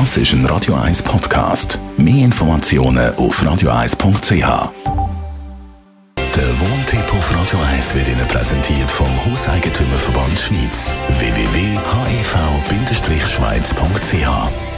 Das ist ein Radio 1 Podcast. Mehr Informationen auf radio1.ch. Der Wohntipp auf Radio 1 wird Ihnen präsentiert vom Hauseigentümerverband Schweiz. www.hev-schweiz.ch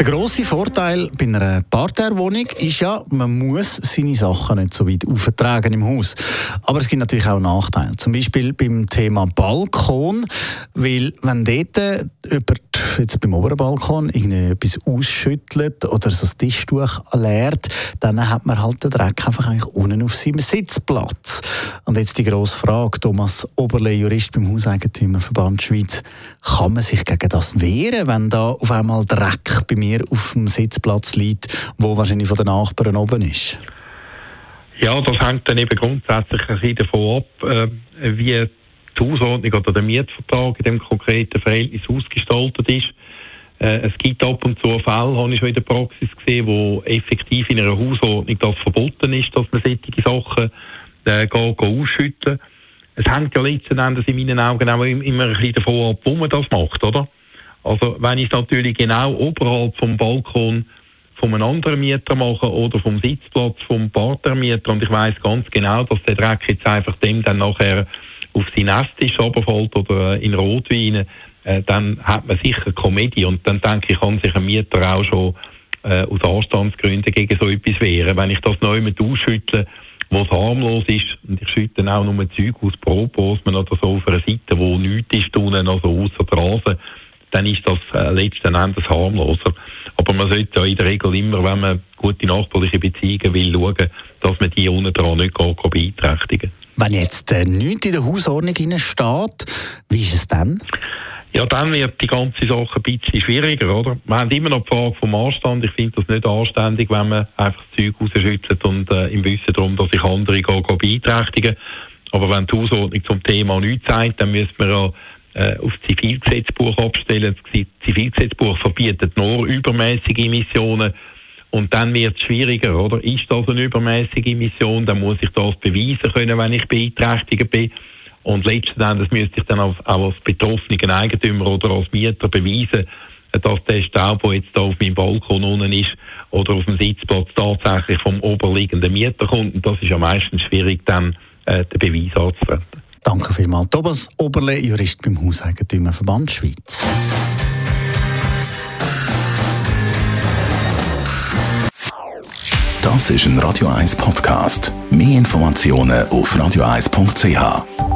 der grosse Vorteil bei einer Parterwohnung ist ja, man muss seine Sachen nicht so weit auftragen im Haus. Aber es gibt natürlich auch Nachteile. Zum Beispiel beim Thema Balkon, weil wenn dort jemand jetzt beim oberen Balkon etwas ausschüttelt oder so das Tischtuch leert, dann hat man halt den Dreck einfach eigentlich unten auf seinem Sitzplatz. Und jetzt die grosse Frage, Thomas Oberle, Jurist beim Hauseigentümerverband Schweiz, kann man sich gegen das wehren, wenn da auf einmal Dreck bei mir auf dem Sitzplatz liegt, wo wahrscheinlich von den Nachbarn oben ist? Ja, das hängt dann eben grundsätzlich ein bisschen davon ab, äh, wie die Hausordnung oder der Mietvertrag in dem konkreten Verhältnis ausgestaltet ist. Äh, es gibt ab und zu Fälle, habe ich schon in der Praxis gesehen, wo effektiv in einer Hausordnung das verboten ist, dass man solche Sachen äh, gehen, gehen ausschütten. Es hängt ja letzten Endes in meinen Augen auch immer ein bisschen davon ab, wo man das macht, oder? Also wenn ich es natürlich genau oberhalb vom Balkon von einem anderen Mieter mache oder vom Sitzplatz vom Partnermieter und ich weiß ganz genau, dass der Dreck jetzt einfach dem dann nachher auf sein Esstisch runterfällt oder äh, in Rotwein, äh, dann hat man sicher Komödie und dann denke ich, kann sich ein Mieter auch schon äh, aus Anstandsgründen gegen so etwas wehren. Wenn ich das neu mit ausschüttle, was harmlos ist, und ich schütte auch nur Zeug aus Proposmen oder so auf einer Seite, wo nichts ist, unten, also außer der Rasen, dann ist das äh, letzten Endes harmloser. Aber man sollte ja in der Regel immer, wenn man gute nachbarliche Beziehungen will, schauen, dass man die unten dran nicht gar beeinträchtigen Wenn jetzt äh, nichts in der Hausordnung steht, wie ist es dann? Ja, dann wird die ganze Sache ein bisschen schwieriger, oder? Wir haben immer noch die Frage vom Anstand. Ich finde das nicht anständig, wenn man einfach das Zeug rausschüttet und äh, im Wissen darum, dass sich andere gehen, gehen beeinträchtigen. Aber wenn die Hausordnung zum Thema nichts sagt, dann müsste man ja äh, auf das Zivilgesetzbuch abstellen. Das Zivilgesetzbuch verbietet nur übermäßige Emissionen. Und dann wird es schwieriger, oder? Ist das eine übermäßige Emission, dann muss ich das beweisen können, wenn ich beeinträchtigt bin. Und letzten Endes müsste ich dann auch, als betroffener Eigentümer oder als Mieter beweisen, dass der Staub, der jetzt da auf meinem Balkon unten ist oder auf dem Sitzplatz tatsächlich vom oberliegenden Mieter kommt. Und das ist ja meistens schwierig, dann äh, den Beweis anzutreten. Danke vielmals. Thomas Oberle, Jurist beim Hauseigentümerverband Schweiz. Das ist ein Radio 1 Podcast. Mehr Informationen auf radio1.ch.